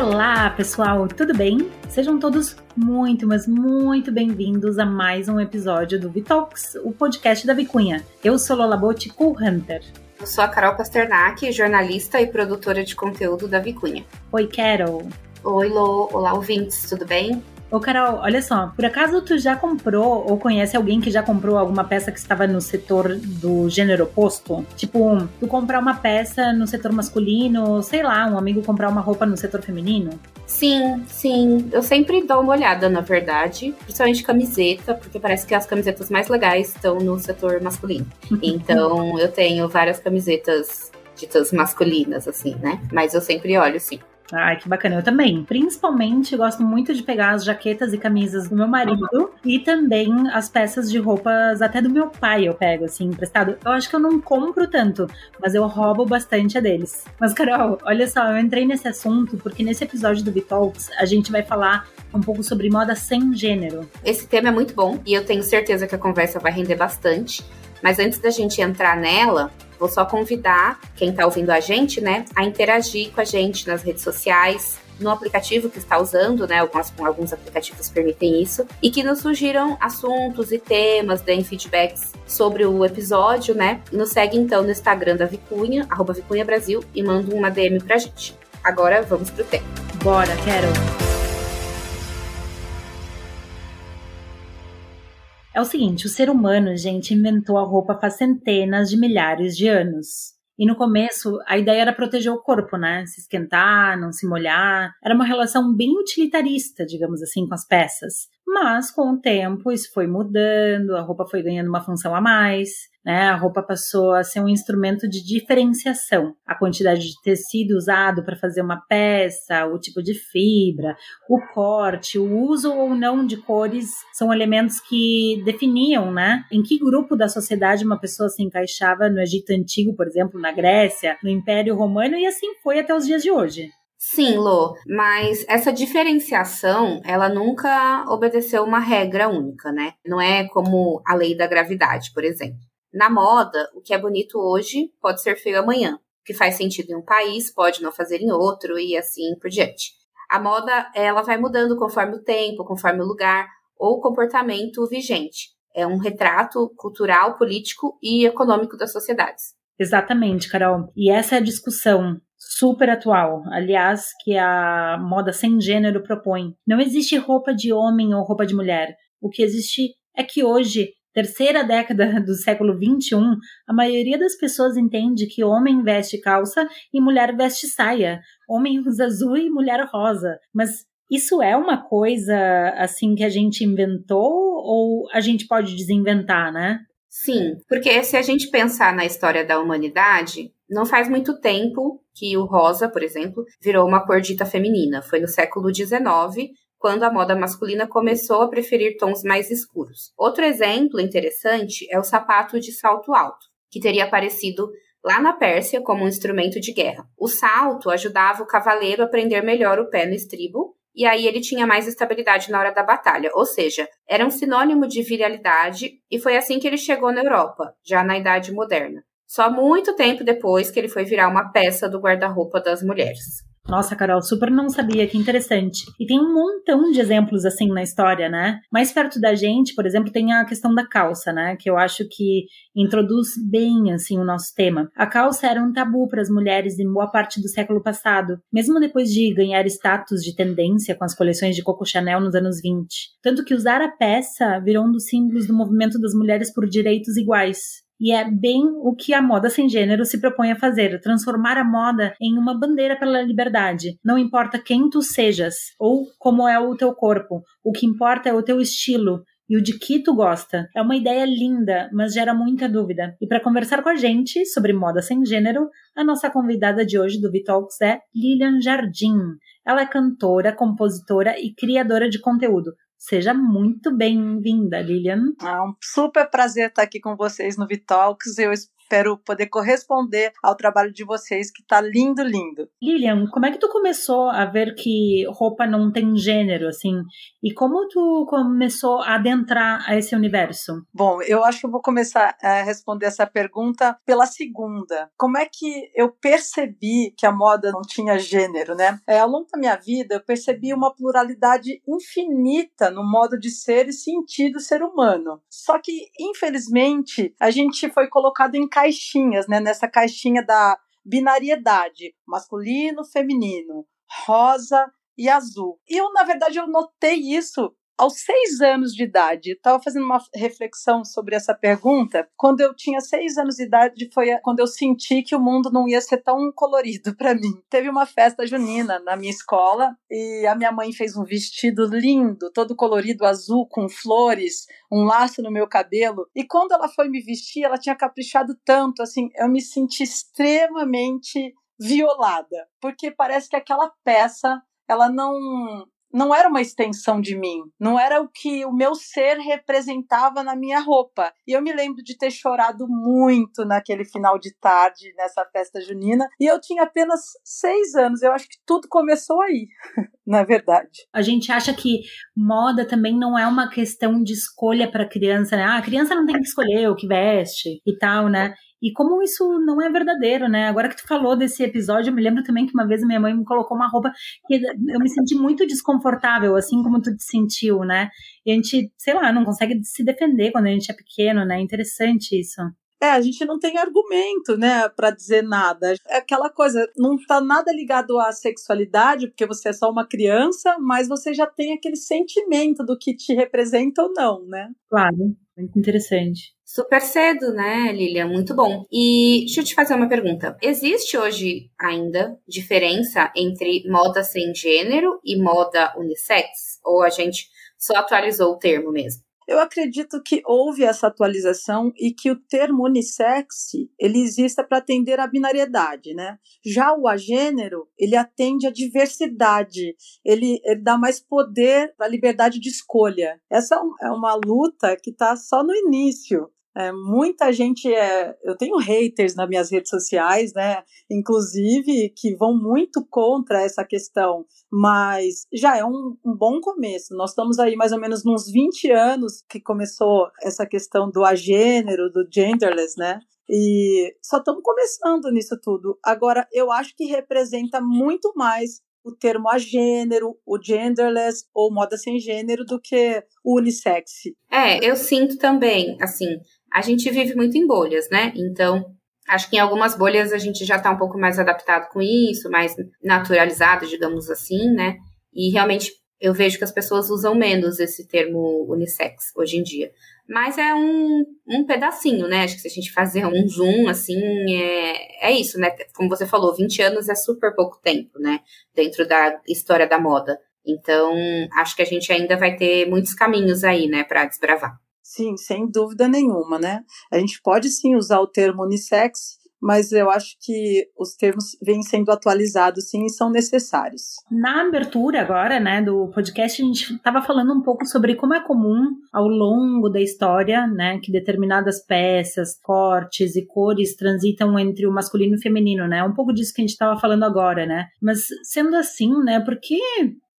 Olá, pessoal, tudo bem? Sejam todos muito, mas muito bem-vindos a mais um episódio do Vitalks, o podcast da Vicunha. Eu sou Lola Botti, Cool Hunter. Eu sou a Carol Pasternak, jornalista e produtora de conteúdo da Vicunha. Oi, Carol. Oi, Lô. Olá, ouvintes, tudo bem? Ô, Carol, olha só, por acaso tu já comprou ou conhece alguém que já comprou alguma peça que estava no setor do gênero oposto? Tipo, tu comprar uma peça no setor masculino, sei lá, um amigo comprar uma roupa no setor feminino? Sim, sim. Eu sempre dou uma olhada, na verdade, principalmente camiseta, porque parece que as camisetas mais legais estão no setor masculino. Então, eu tenho várias camisetas ditas masculinas, assim, né? Mas eu sempre olho, sim. Ai, que bacana. Eu também. Principalmente, gosto muito de pegar as jaquetas e camisas do meu marido uhum. e também as peças de roupas até do meu pai eu pego, assim, emprestado. Eu acho que eu não compro tanto, mas eu roubo bastante a deles. Mas, Carol, olha só, eu entrei nesse assunto porque nesse episódio do Vitalks a gente vai falar um pouco sobre moda sem gênero. Esse tema é muito bom e eu tenho certeza que a conversa vai render bastante. Mas antes da gente entrar nela, Vou só convidar quem está ouvindo a gente, né, a interagir com a gente nas redes sociais, no aplicativo que está usando, né? Alguns, alguns aplicativos permitem isso, e que nos surgiram assuntos e temas, deem feedbacks sobre o episódio, né? Nos segue então no Instagram da Vicunha, arroba Vicunha Brasil, e manda uma DM pra gente. Agora vamos pro tema. Bora, quero! É o seguinte, o ser humano, gente, inventou a roupa faz centenas de milhares de anos. E no começo, a ideia era proteger o corpo, né? Se esquentar, não se molhar. Era uma relação bem utilitarista, digamos assim, com as peças. Mas com o tempo isso foi mudando, a roupa foi ganhando uma função a mais, né? A roupa passou a ser um instrumento de diferenciação. A quantidade de tecido usado para fazer uma peça, o tipo de fibra, o corte, o uso ou não de cores são elementos que definiam, né? Em que grupo da sociedade uma pessoa se encaixava no Egito Antigo, por exemplo, na Grécia, no Império Romano e assim foi até os dias de hoje. Sim, Lô, mas essa diferenciação, ela nunca obedeceu uma regra única, né? Não é como a lei da gravidade, por exemplo. Na moda, o que é bonito hoje pode ser feio amanhã. O que faz sentido em um país pode não fazer em outro e assim por diante. A moda, ela vai mudando conforme o tempo, conforme o lugar ou o comportamento vigente. É um retrato cultural, político e econômico das sociedades. Exatamente, Carol. E essa é a discussão super atual, aliás, que a moda sem gênero propõe. Não existe roupa de homem ou roupa de mulher. O que existe é que hoje, terceira década do século XXI, a maioria das pessoas entende que homem veste calça e mulher veste saia, homem usa azul e mulher rosa. Mas isso é uma coisa assim que a gente inventou ou a gente pode desinventar, né? Sim, porque se a gente pensar na história da humanidade, não faz muito tempo que o rosa, por exemplo, virou uma cor dita feminina. Foi no século XIX, quando a moda masculina começou a preferir tons mais escuros. Outro exemplo interessante é o sapato de salto alto, que teria aparecido lá na Pérsia como um instrumento de guerra. O salto ajudava o cavaleiro a prender melhor o pé no estribo e aí ele tinha mais estabilidade na hora da batalha, ou seja, era um sinônimo de virilidade e foi assim que ele chegou na Europa, já na Idade Moderna. Só muito tempo depois que ele foi virar uma peça do guarda-roupa das mulheres. Nossa, Carol, super não sabia, que interessante. E tem um montão de exemplos assim na história, né? Mais perto da gente, por exemplo, tem a questão da calça, né? Que eu acho que introduz bem assim o nosso tema. A calça era um tabu para as mulheres em boa parte do século passado, mesmo depois de ganhar status de tendência com as coleções de Coco Chanel nos anos 20. Tanto que usar a peça virou um dos símbolos do movimento das mulheres por direitos iguais. E é bem o que a moda sem gênero se propõe a fazer, transformar a moda em uma bandeira pela liberdade. Não importa quem tu sejas ou como é o teu corpo, o que importa é o teu estilo, e o de que tu gosta. É uma ideia linda, mas gera muita dúvida. E para conversar com a gente sobre moda sem gênero, a nossa convidada de hoje do Vitalks é Lilian Jardim. Ela é cantora, compositora e criadora de conteúdo. Seja muito bem-vinda, Lilian. É um super prazer estar aqui com vocês no Vitalks. Eu espero poder corresponder ao trabalho de vocês, que tá lindo, lindo. Lilian, como é que tu começou a ver que roupa não tem gênero, assim? E como tu começou a adentrar a esse universo? Bom, eu acho que eu vou começar a responder essa pergunta pela segunda. Como é que eu percebi que a moda não tinha gênero, né? É, ao longo da minha vida, eu percebi uma pluralidade infinita no modo de ser e sentir do ser humano. Só que, infelizmente, a gente foi colocado em caixinhas, né? Nessa caixinha da binariedade, masculino, feminino, rosa e azul. E eu, na verdade, eu notei isso aos seis anos de idade. Estava fazendo uma reflexão sobre essa pergunta. Quando eu tinha seis anos de idade, foi quando eu senti que o mundo não ia ser tão colorido para mim. Teve uma festa junina na minha escola e a minha mãe fez um vestido lindo, todo colorido azul, com flores, um laço no meu cabelo. E quando ela foi me vestir, ela tinha caprichado tanto, assim, eu me senti extremamente violada, porque parece que aquela peça ela não não era uma extensão de mim, não era o que o meu ser representava na minha roupa. E eu me lembro de ter chorado muito naquele final de tarde, nessa festa junina, e eu tinha apenas seis anos. Eu acho que tudo começou aí, na verdade. A gente acha que moda também não é uma questão de escolha para criança, né? Ah, a criança não tem que escolher o que veste e tal, né? E como isso não é verdadeiro, né? Agora que tu falou desse episódio, eu me lembro também que uma vez minha mãe me colocou uma roupa que eu me senti muito desconfortável, assim como tu te sentiu, né? E a gente, sei lá, não consegue se defender quando a gente é pequeno, né? Interessante isso. É, a gente não tem argumento, né, para dizer nada. É aquela coisa, não tá nada ligado à sexualidade, porque você é só uma criança, mas você já tem aquele sentimento do que te representa ou não, né? Claro, muito interessante. Super cedo, né, Lilian? Muito bom. E deixa eu te fazer uma pergunta. Existe hoje ainda diferença entre moda sem gênero e moda unissex? Ou a gente só atualizou o termo mesmo? Eu acredito que houve essa atualização e que o termo unissex ele exista para atender a binariedade, né? Já o agênero ele atende a diversidade, ele, ele dá mais poder à liberdade de escolha. Essa é, é uma luta que está só no início. É, muita gente é. Eu tenho haters nas minhas redes sociais, né? Inclusive, que vão muito contra essa questão, mas já é um, um, bom começo. Nós estamos aí mais ou menos uns 20 anos que começou essa questão do agênero, do genderless, né? E só estamos começando nisso tudo. Agora, eu acho que representa muito mais o termo agênero, o genderless ou moda sem gênero do que o unissex. É, eu sinto também, assim, a gente vive muito em bolhas, né? Então, acho que em algumas bolhas a gente já está um pouco mais adaptado com isso, mais naturalizado, digamos assim, né? E realmente eu vejo que as pessoas usam menos esse termo unissex hoje em dia. Mas é um, um pedacinho, né? Acho que se a gente fazer um zoom, assim, é, é isso, né? Como você falou, 20 anos é super pouco tempo, né? Dentro da história da moda. Então, acho que a gente ainda vai ter muitos caminhos aí, né, para desbravar. Sim, sem dúvida nenhuma, né? A gente pode sim usar o termo unissex, mas eu acho que os termos vêm sendo atualizados sim e são necessários. Na abertura agora, né, do podcast, a gente estava falando um pouco sobre como é comum ao longo da história, né, que determinadas peças, cortes e cores transitam entre o masculino e o feminino, né? Um pouco disso que a gente estava falando agora, né? Mas sendo assim, né, por que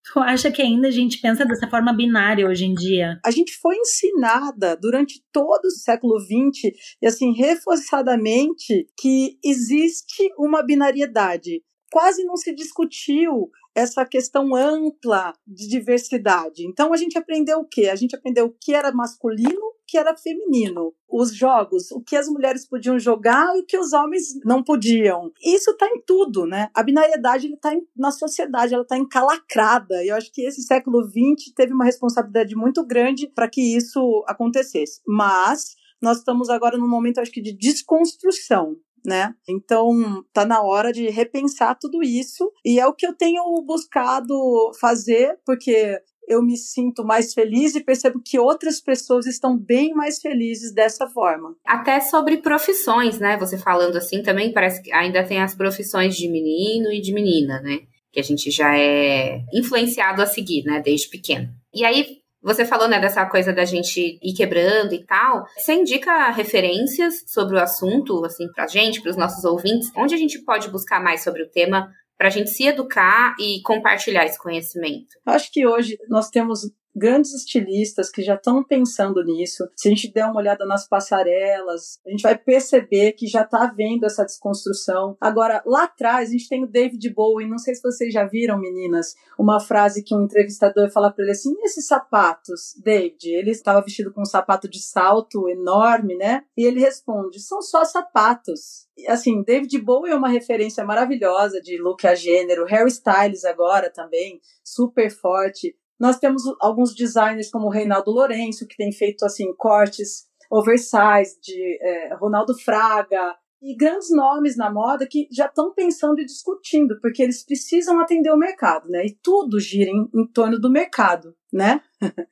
Tu acha que ainda a gente pensa dessa forma binária hoje em dia? A gente foi ensinada durante todo o século XX, e assim, reforçadamente, que existe uma binariedade. Quase não se discutiu essa questão ampla de diversidade. Então a gente aprendeu o quê? A gente aprendeu o que era masculino que era feminino. Os jogos, o que as mulheres podiam jogar e o que os homens não podiam. Isso está em tudo, né? A binariedade está na sociedade, ela está encalacrada. E eu acho que esse século XX teve uma responsabilidade muito grande para que isso acontecesse. Mas nós estamos agora num momento, acho que, de desconstrução né? Então, tá na hora de repensar tudo isso e é o que eu tenho buscado fazer, porque eu me sinto mais feliz e percebo que outras pessoas estão bem mais felizes dessa forma. Até sobre profissões, né? Você falando assim também parece que ainda tem as profissões de menino e de menina, né? Que a gente já é influenciado a seguir, né? Desde pequeno. E aí Você falou, né, dessa coisa da gente ir quebrando e tal. Você indica referências sobre o assunto, assim, pra gente, para os nossos ouvintes? Onde a gente pode buscar mais sobre o tema para a gente se educar e compartilhar esse conhecimento? Acho que hoje nós temos grandes estilistas que já estão pensando nisso. Se a gente der uma olhada nas passarelas, a gente vai perceber que já está havendo essa desconstrução. Agora, lá atrás, a gente tem o David Bowie, não sei se vocês já viram, meninas, uma frase que um entrevistador fala para ele assim: e esses sapatos, David? Ele estava vestido com um sapato de salto enorme, né? E ele responde: são só sapatos. Assim, David Bowie é uma referência maravilhosa de look a gênero, Harry Styles agora também, super forte. Nós temos alguns designers como o Reinaldo Lourenço, que tem feito assim cortes oversize de é, Ronaldo Fraga e grandes nomes na moda que já estão pensando e discutindo, porque eles precisam atender o mercado, né? E tudo gira em, em torno do mercado, né?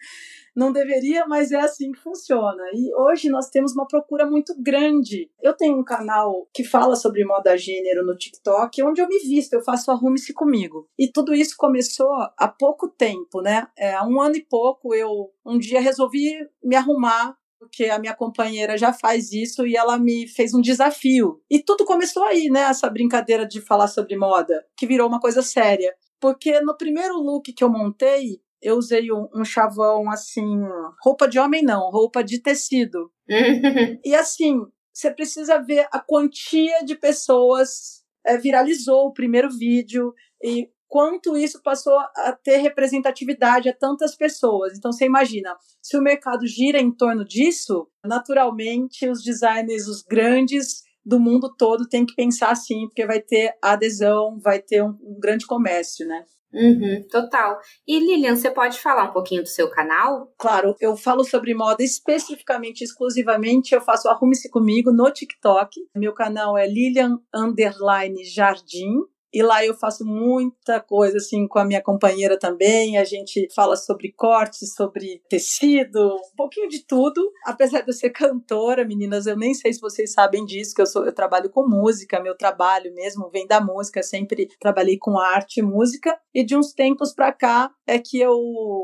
não deveria, mas é assim que funciona. E hoje nós temos uma procura muito grande. Eu tenho um canal que fala sobre moda gênero no TikTok, onde eu me visto, eu faço arrume-se comigo. E tudo isso começou há pouco tempo, né? É, há um ano e pouco eu um dia resolvi me arrumar porque a minha companheira já faz isso e ela me fez um desafio. E tudo começou aí, né? Essa brincadeira de falar sobre moda, que virou uma coisa séria. Porque no primeiro look que eu montei, eu usei um, um chavão assim, roupa de homem não, roupa de tecido. e assim, você precisa ver a quantia de pessoas é, viralizou o primeiro vídeo e quanto isso passou a ter representatividade a tantas pessoas. Então você imagina, se o mercado gira em torno disso, naturalmente os designers, os grandes do mundo todo têm que pensar assim, porque vai ter adesão, vai ter um, um grande comércio, né? Uhum, total. E Lilian, você pode falar um pouquinho do seu canal? Claro, eu falo sobre moda especificamente, exclusivamente, eu faço Arrume-se Comigo no TikTok. Meu canal é Lilian Underline Jardim. E lá eu faço muita coisa assim com a minha companheira também. A gente fala sobre cortes, sobre tecido, um pouquinho de tudo. Apesar de eu ser cantora, meninas, eu nem sei se vocês sabem disso, que eu sou eu trabalho com música, meu trabalho mesmo vem da música, sempre trabalhei com arte e música. E de uns tempos para cá é que eu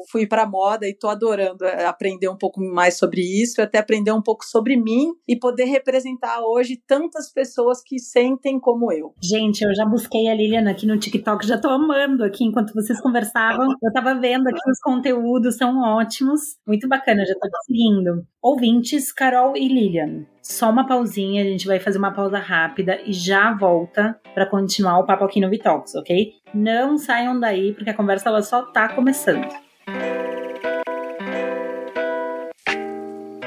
fui para moda e tô adorando é, aprender um pouco mais sobre isso, até aprender um pouco sobre mim e poder representar hoje tantas pessoas que sentem como eu. Gente, eu já busquei Liliana aqui no TikTok, já tô amando aqui enquanto vocês conversavam. Eu tava vendo aqui os conteúdos, são ótimos. Muito bacana, já tô seguindo. Ouvintes, Carol e Lilian. Só uma pausinha, a gente vai fazer uma pausa rápida e já volta para continuar o papo aqui no Vitox, ok? Não saiam daí, porque a conversa ela só tá começando.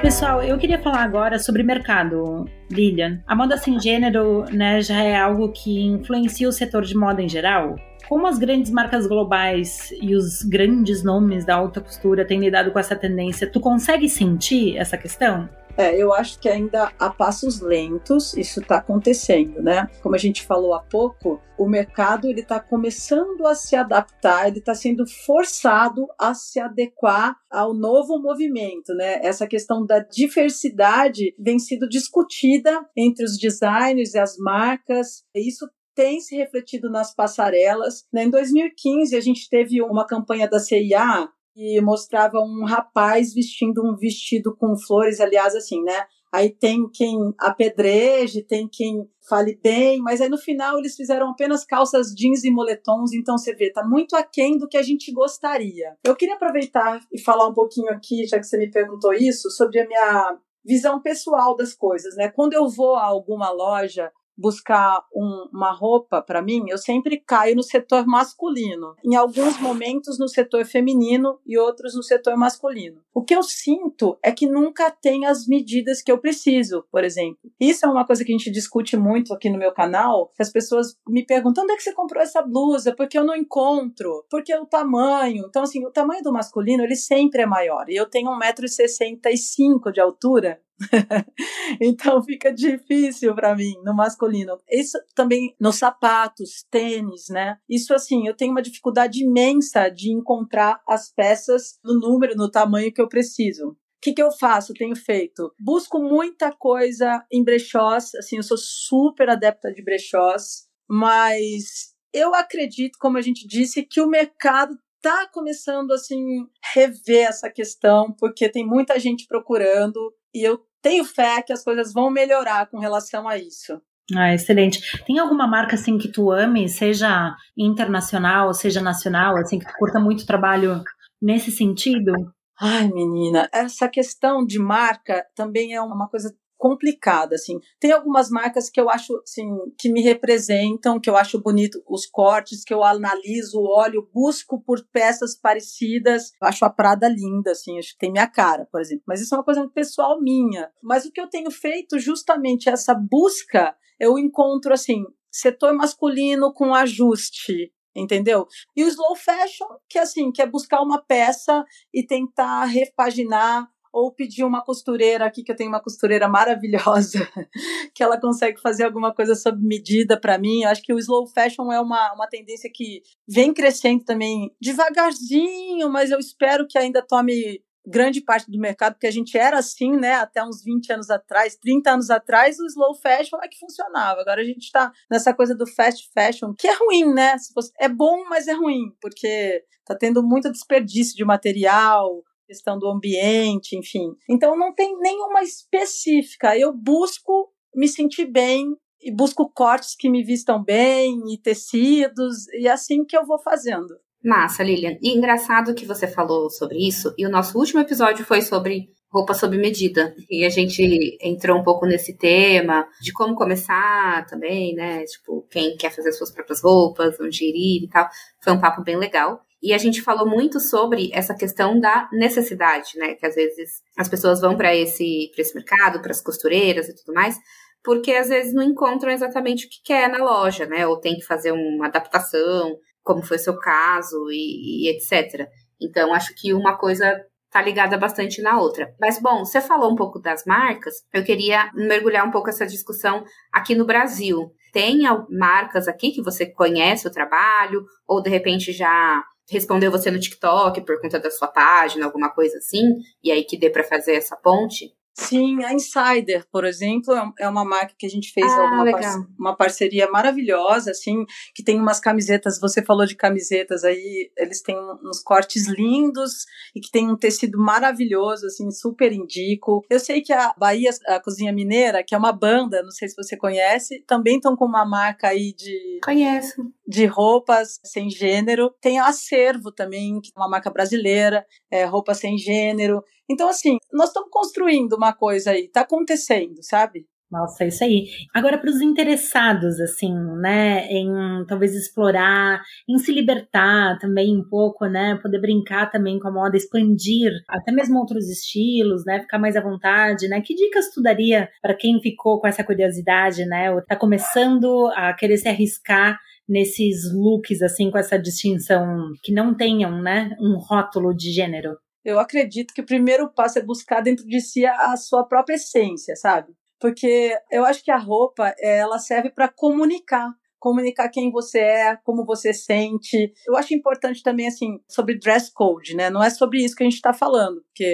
Pessoal, eu queria falar agora sobre mercado, Lilian. A moda sem gênero, né, já é algo que influencia o setor de moda em geral. Como as grandes marcas globais e os grandes nomes da alta costura têm lidado com essa tendência, tu consegue sentir essa questão? É, eu acho que ainda a passos lentos isso está acontecendo, né? Como a gente falou há pouco, o mercado ele está começando a se adaptar, ele está sendo forçado a se adequar ao novo movimento, né? Essa questão da diversidade vem sido discutida entre os designers e as marcas. Isso tem se refletido nas passarelas. Né? Em 2015, a gente teve uma campanha da CIA que mostrava um rapaz vestindo um vestido com flores, aliás, assim, né? Aí tem quem apedreje, tem quem fale bem, mas aí no final eles fizeram apenas calças jeans e moletons, então você vê, tá muito aquém do que a gente gostaria. Eu queria aproveitar e falar um pouquinho aqui, já que você me perguntou isso, sobre a minha visão pessoal das coisas, né? Quando eu vou a alguma loja buscar um, uma roupa para mim, eu sempre caio no setor masculino. Em alguns momentos no setor feminino e outros no setor masculino. O que eu sinto é que nunca tem as medidas que eu preciso, por exemplo. Isso é uma coisa que a gente discute muito aqui no meu canal, as pessoas me perguntam: onde é que você comprou essa blusa? Porque eu não encontro. Porque o tamanho. Então, assim, o tamanho do masculino, ele sempre é maior. E eu tenho 1,65m de altura, então fica difícil para mim no masculino. Isso também nos sapatos, tênis, né? Isso assim, eu tenho uma dificuldade imensa de encontrar as peças no número, no tamanho que eu preciso. O que, que eu faço? Tenho feito. Busco muita coisa em brechós, assim, eu sou super adepta de brechós, mas eu acredito, como a gente disse, que o mercado tá começando assim rever essa questão, porque tem muita gente procurando e eu tenho fé que as coisas vão melhorar com relação a isso. Ah, excelente. Tem alguma marca assim que tu ame, seja internacional, seja nacional, assim que tu curta muito trabalho nesse sentido? Ai, menina, essa questão de marca também é uma coisa complicada, assim. Tem algumas marcas que eu acho, assim, que me representam, que eu acho bonito os cortes, que eu analiso, olho, busco por peças parecidas. Eu acho a Prada linda, assim, acho que tem minha cara, por exemplo. Mas isso é uma coisa pessoal minha. Mas o que eu tenho feito justamente essa busca, eu encontro, assim, setor masculino com ajuste, entendeu? E o slow fashion, que assim, que é buscar uma peça e tentar repaginar ou pedir uma costureira aqui, que eu tenho uma costureira maravilhosa, que ela consegue fazer alguma coisa sob medida para mim. Eu acho que o slow fashion é uma, uma tendência que vem crescendo também devagarzinho, mas eu espero que ainda tome grande parte do mercado, porque a gente era assim, né, até uns 20 anos atrás, 30 anos atrás, o slow fashion é que funcionava. Agora a gente está nessa coisa do fast fashion, que é ruim, né? É bom, mas é ruim, porque tá tendo muito desperdício de material, questão do ambiente, enfim. Então não tem nenhuma específica. Eu busco me sentir bem e busco cortes que me vistam bem e tecidos e é assim que eu vou fazendo. Massa, Lilian. E engraçado que você falou sobre isso, e o nosso último episódio foi sobre roupa sob medida. E a gente entrou um pouco nesse tema de como começar também, né? Tipo, quem quer fazer suas próprias roupas, onde ir e tal. Foi um papo bem legal. E a gente falou muito sobre essa questão da necessidade, né? Que às vezes as pessoas vão para esse, esse mercado, para as costureiras e tudo mais, porque às vezes não encontram exatamente o que quer na loja, né? Ou tem que fazer uma adaptação, como foi o seu caso e, e etc. Então, acho que uma coisa tá ligada bastante na outra. Mas, bom, você falou um pouco das marcas, eu queria mergulhar um pouco essa discussão aqui no Brasil. Tem marcas aqui que você conhece o trabalho, ou de repente já respondeu você no TikTok por conta da sua página, alguma coisa assim, e aí que dê para fazer essa ponte? Sim, a Insider, por exemplo, é, é uma marca que a gente fez ah, uma, par uma parceria maravilhosa, assim, que tem umas camisetas, você falou de camisetas aí, eles têm uns cortes lindos e que tem um tecido maravilhoso, assim, super indico. Eu sei que a Bahia, a Cozinha Mineira, que é uma banda, não sei se você conhece, também estão com uma marca aí de... Conheço. De roupas sem gênero. Tem a Acervo também, que é uma marca brasileira, é, roupa sem gênero. Então, assim, nós estamos construindo uma coisa aí, está acontecendo, sabe? Nossa, isso aí. Agora, para os interessados, assim, né, em talvez explorar, em se libertar também um pouco, né, poder brincar também com a moda, expandir até mesmo outros estilos, né, ficar mais à vontade, né, que dicas tu daria para quem ficou com essa curiosidade, né, ou tá começando a querer se arriscar nesses looks, assim, com essa distinção, que não tenham, né, um rótulo de gênero? Eu acredito que o primeiro passo é buscar dentro de si a, a sua própria essência, sabe? Porque eu acho que a roupa, ela serve para comunicar comunicar quem você é, como você sente. Eu acho importante também, assim, sobre dress code, né? Não é sobre isso que a gente está falando, porque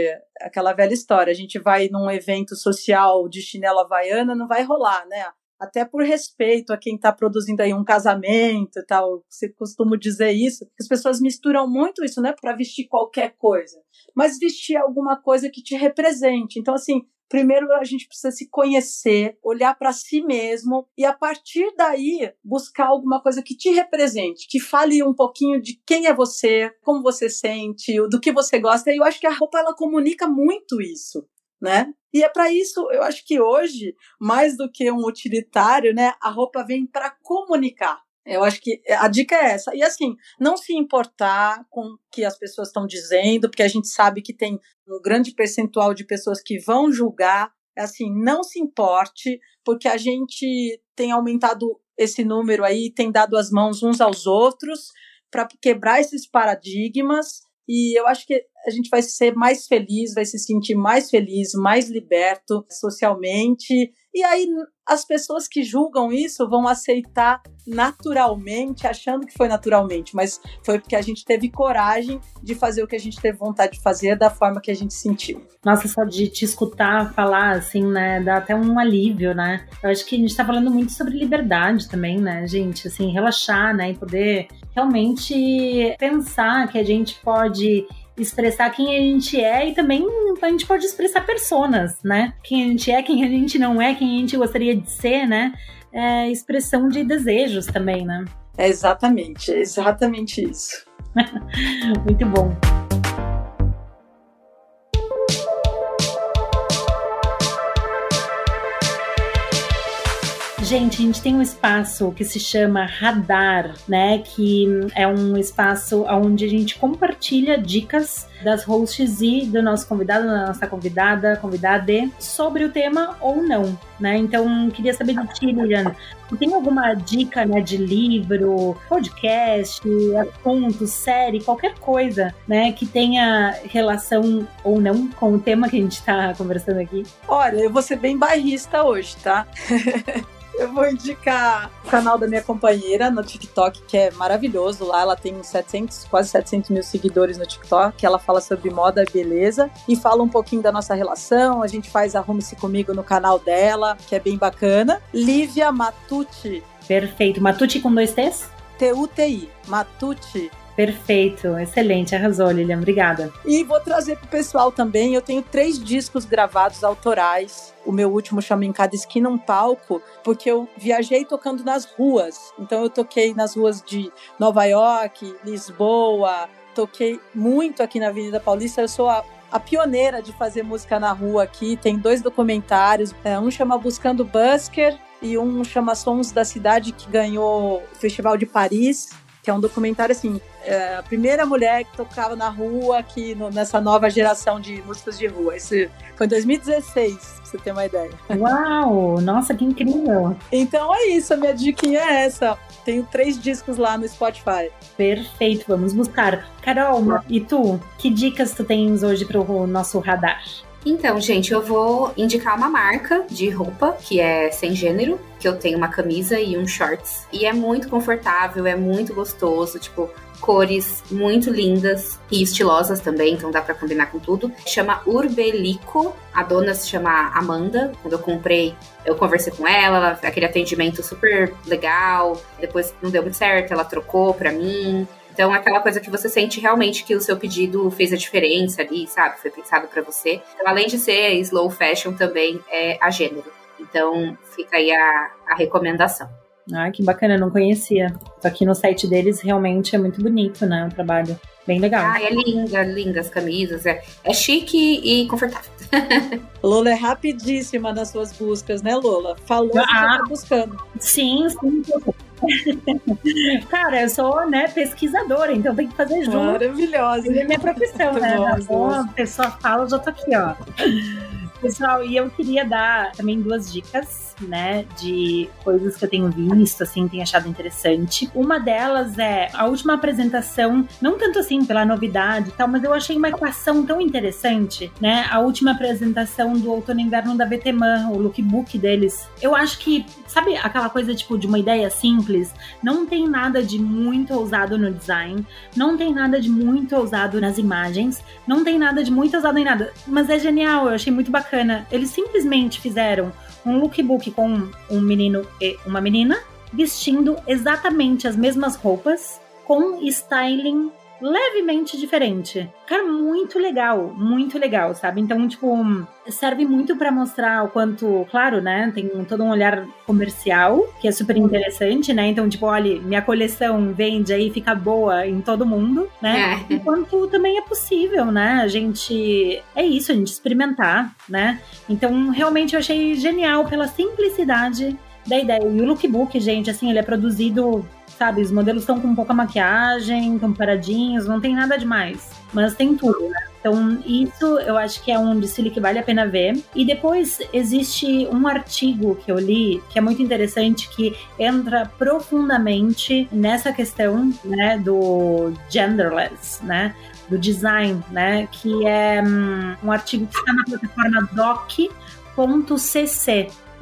é aquela velha história, a gente vai num evento social de chinela havaiana, não vai rolar, né? Até por respeito a quem está produzindo aí um casamento e tal, você costuma dizer isso, as pessoas misturam muito isso, né, para vestir qualquer coisa, mas vestir alguma coisa que te represente. Então, assim, primeiro a gente precisa se conhecer, olhar para si mesmo e a partir daí buscar alguma coisa que te represente, que fale um pouquinho de quem é você, como você sente, do que você gosta. E eu acho que a roupa ela comunica muito isso né? E é para isso, eu acho que hoje, mais do que um utilitário, né, a roupa vem para comunicar. Eu acho que a dica é essa. E assim, não se importar com o que as pessoas estão dizendo, porque a gente sabe que tem um grande percentual de pessoas que vão julgar. É assim, não se importe, porque a gente tem aumentado esse número aí, tem dado as mãos uns aos outros para quebrar esses paradigmas e eu acho que a gente vai ser mais feliz, vai se sentir mais feliz, mais liberto socialmente. E aí as pessoas que julgam isso vão aceitar naturalmente, achando que foi naturalmente, mas foi porque a gente teve coragem de fazer o que a gente teve vontade de fazer da forma que a gente sentiu. Nossa, só de te escutar falar assim, né, dá até um alívio, né? Eu acho que a gente tá falando muito sobre liberdade também, né, gente? Assim, relaxar, né, e poder realmente pensar que a gente pode expressar quem a gente é e também a gente pode expressar personas, né? Quem a gente é, quem a gente não é, quem a gente gostaria de ser, né? É expressão de desejos também, né? É exatamente, é exatamente isso. Muito bom. Gente, a gente tem um espaço que se chama Radar, né? Que é um espaço onde a gente compartilha dicas das hosts e do nosso convidado, da nossa convidada, convidada sobre o tema ou não, né? Então, queria saber de ti, Lilian, tem alguma dica, né, de livro, podcast, assunto, série, qualquer coisa, né, que tenha relação ou não com o tema que a gente está conversando aqui? Olha, eu vou ser bem bairrista hoje, tá? Eu vou indicar o canal da minha companheira no TikTok, que é maravilhoso. Lá ela tem 700, quase 700 mil seguidores no TikTok. Ela fala sobre moda e beleza e fala um pouquinho da nossa relação. A gente faz Arrume-se Comigo no canal dela, que é bem bacana. Lívia Matucci. Perfeito. Matucci com dois T's? T-U-T-I. Matucci. Perfeito, excelente, arrasou, Lilian, obrigada. E vou trazer pro pessoal também, eu tenho três discos gravados autorais. O meu último chama Em Cada Esquina um Palco, porque eu viajei tocando nas ruas. Então eu toquei nas ruas de Nova York, Lisboa, toquei muito aqui na Avenida Paulista. Eu sou a, a pioneira de fazer música na rua aqui. Tem dois documentários. É, um chama Buscando Busker e um chama Sons da Cidade, que ganhou o Festival de Paris que é um documentário assim, é a primeira mulher que tocava na rua aqui no, nessa nova geração de músicas de rua. Esse foi em 2016, pra você ter uma ideia. Uau! Nossa, que incrível! Então é isso, a minha diquinha é essa. Tenho três discos lá no Spotify. Perfeito, vamos buscar. Carol, e tu? Que dicas tu tens hoje para o nosso radar? Então, gente, eu vou indicar uma marca de roupa que é sem gênero, que eu tenho uma camisa e um shorts. E é muito confortável, é muito gostoso, tipo, cores muito lindas e estilosas também, então dá para combinar com tudo. Chama Urbelico, a dona se chama Amanda. Quando eu comprei, eu conversei com ela, ela aquele atendimento super legal. Depois não deu muito certo, ela trocou para mim. Então, aquela coisa que você sente realmente que o seu pedido fez a diferença ali, sabe? Foi pensado para você. Então, além de ser slow fashion, também é a gênero. Então, fica aí a, a recomendação. Ah, que bacana, eu não conhecia. Aqui no site deles realmente é muito bonito, né? O trabalho. Bem legal. Ah, é linda, linda as camisas. É, é chique e confortável. Lola é rapidíssima nas suas buscas, né, Lola? Falou ah, que já tá buscando. Sim, sim. Cara, eu sou, né, pesquisadora, então tem que fazer junto. Maravilhosa. É minha profissão, né? a pessoa fala, eu já tô aqui, ó. Pessoal, e eu queria dar também duas dicas, né, de coisas que eu tenho visto, assim, tenho achado interessante. Uma delas é a última apresentação, não tanto assim pela novidade e tal, mas eu achei uma equação tão interessante, né? A última apresentação do Outono e Inverno da VTman, o lookbook deles. Eu acho que, sabe aquela coisa, tipo, de uma ideia simples? Não tem nada de muito ousado no design, não tem nada de muito ousado nas imagens, não tem nada de muito ousado em nada, mas é genial, eu achei muito bacana. Eles simplesmente fizeram um lookbook com um menino e uma menina vestindo exatamente as mesmas roupas com styling levemente diferente. Cara, muito legal, muito legal, sabe? Então, tipo, serve muito para mostrar o quanto, claro, né? Tem todo um olhar comercial, que é super interessante, né? Então, tipo, olha, minha coleção vende aí, fica boa em todo mundo, né? É. Enquanto também é possível, né? A gente. É isso, a gente experimentar, né? Então, realmente eu achei genial pela simplicidade da ideia. E o lookbook, gente, assim, ele é produzido sabe? Os modelos estão com pouca maquiagem, estão paradinhos, não tem nada demais. Mas tem tudo, né? Então, isso eu acho que é um desfile que vale a pena ver. E depois existe um artigo que eu li que é muito interessante, que entra profundamente nessa questão né, do genderless, né? Do design, né? Que é um, um artigo que está na plataforma doc.cc.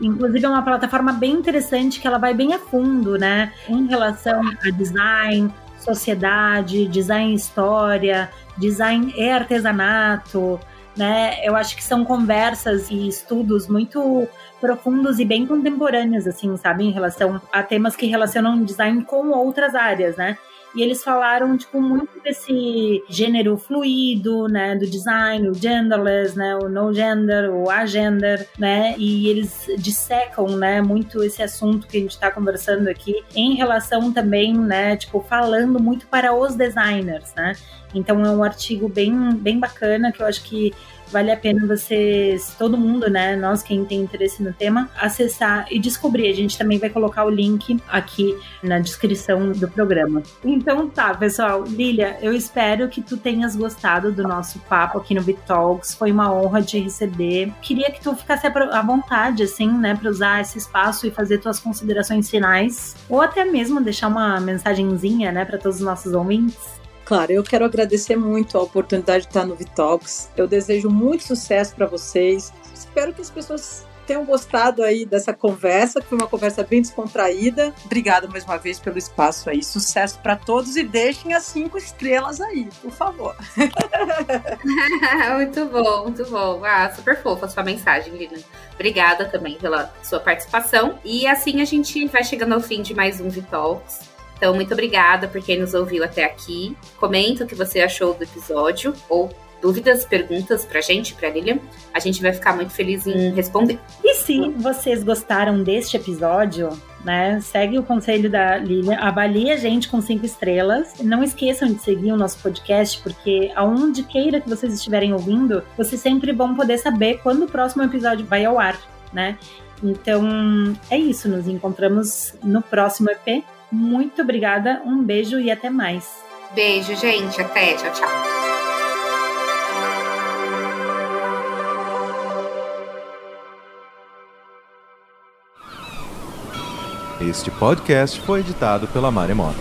Inclusive é uma plataforma bem interessante que ela vai bem a fundo, né? Em relação a design, sociedade, design história, design e artesanato, né? Eu acho que são conversas e estudos muito profundos e bem contemporâneos, assim, sabe, em relação a temas que relacionam design com outras áreas, né? E eles falaram, tipo, muito desse gênero fluido, né? Do design, o genderless, né? O no gender, o agender, né? E eles dissecam, né? Muito esse assunto que a gente está conversando aqui em relação também, né? Tipo, falando muito para os designers, né? Então é um artigo bem, bem bacana que eu acho que vale a pena vocês, todo mundo, né, nós quem tem interesse no tema, acessar e descobrir. A gente também vai colocar o link aqui na descrição do programa. Então tá, pessoal. Lilia, eu espero que tu tenhas gostado do nosso papo aqui no Vitalks. Foi uma honra te receber. Queria que tu ficasse à vontade, assim, né, para usar esse espaço e fazer tuas considerações finais, ou até mesmo deixar uma mensagenzinha, né, para todos os nossos ouvintes. Claro, eu quero agradecer muito a oportunidade de estar no Vitalks. Eu desejo muito sucesso para vocês. Espero que as pessoas tenham gostado aí dessa conversa, que foi uma conversa bem descontraída. Obrigada mais uma vez pelo espaço aí. Sucesso para todos e deixem as cinco estrelas aí, por favor. muito bom, muito bom. Ah, super fofa a sua mensagem, Lina. Obrigada também pela sua participação. E assim a gente vai chegando ao fim de mais um Vitalks. Então, muito obrigada por quem nos ouviu até aqui. Comenta o que você achou do episódio ou dúvidas, perguntas pra gente, pra Lilian. A gente vai ficar muito feliz em responder. E se vocês gostaram deste episódio, né? Segue o conselho da Lilian, avalie a gente com cinco estrelas. Não esqueçam de seguir o nosso podcast, porque aonde queira que vocês estiverem ouvindo, vocês sempre vão poder saber quando o próximo episódio vai ao ar, né? Então é isso, nos encontramos no próximo EP. Muito obrigada, um beijo e até mais. Beijo, gente. Até. Tchau, tchau. Este podcast foi editado pela Maremoto.